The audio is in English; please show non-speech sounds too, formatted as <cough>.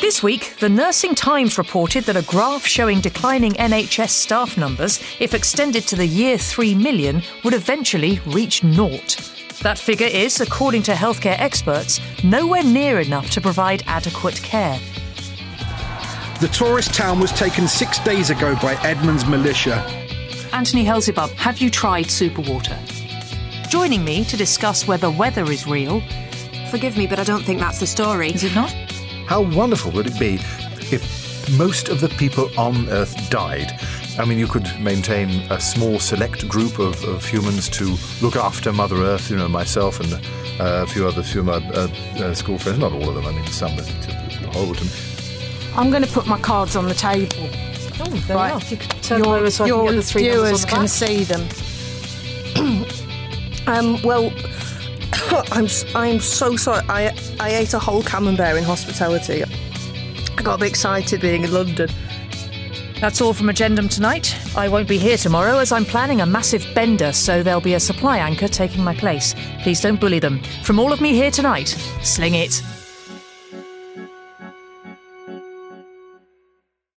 This week, the Nursing Times reported that a graph showing declining NHS staff numbers, if extended to the year 3 million, would eventually reach naught. That figure is, according to healthcare experts, nowhere near enough to provide adequate care. The tourist town was taken six days ago by Edmund's militia. Anthony Helsebub, have you tried superwater? Joining me to discuss whether weather is real. Forgive me, but I don't think that's the story. Is it not? How wonderful would it be if most of the people on Earth died? I mean, you could maintain a small select group of, of humans to look after Mother Earth, you know, myself and uh, a few other few of my uh, uh, school friends. Not all of them, I mean, some that are horrible to me. I'm going to put my cards on the table. Oh, there Right. we. You could turn them Your, over so I can your get the three viewers numbers on can see them. <clears throat> um, well, <laughs> I'm I'm so sorry. I I ate a whole camembert in hospitality. I got a bit excited being in London. That's all from Agendum tonight. I won't be here tomorrow as I'm planning a massive bender, so there'll be a supply anchor taking my place. Please don't bully them. From all of me here tonight, sling it.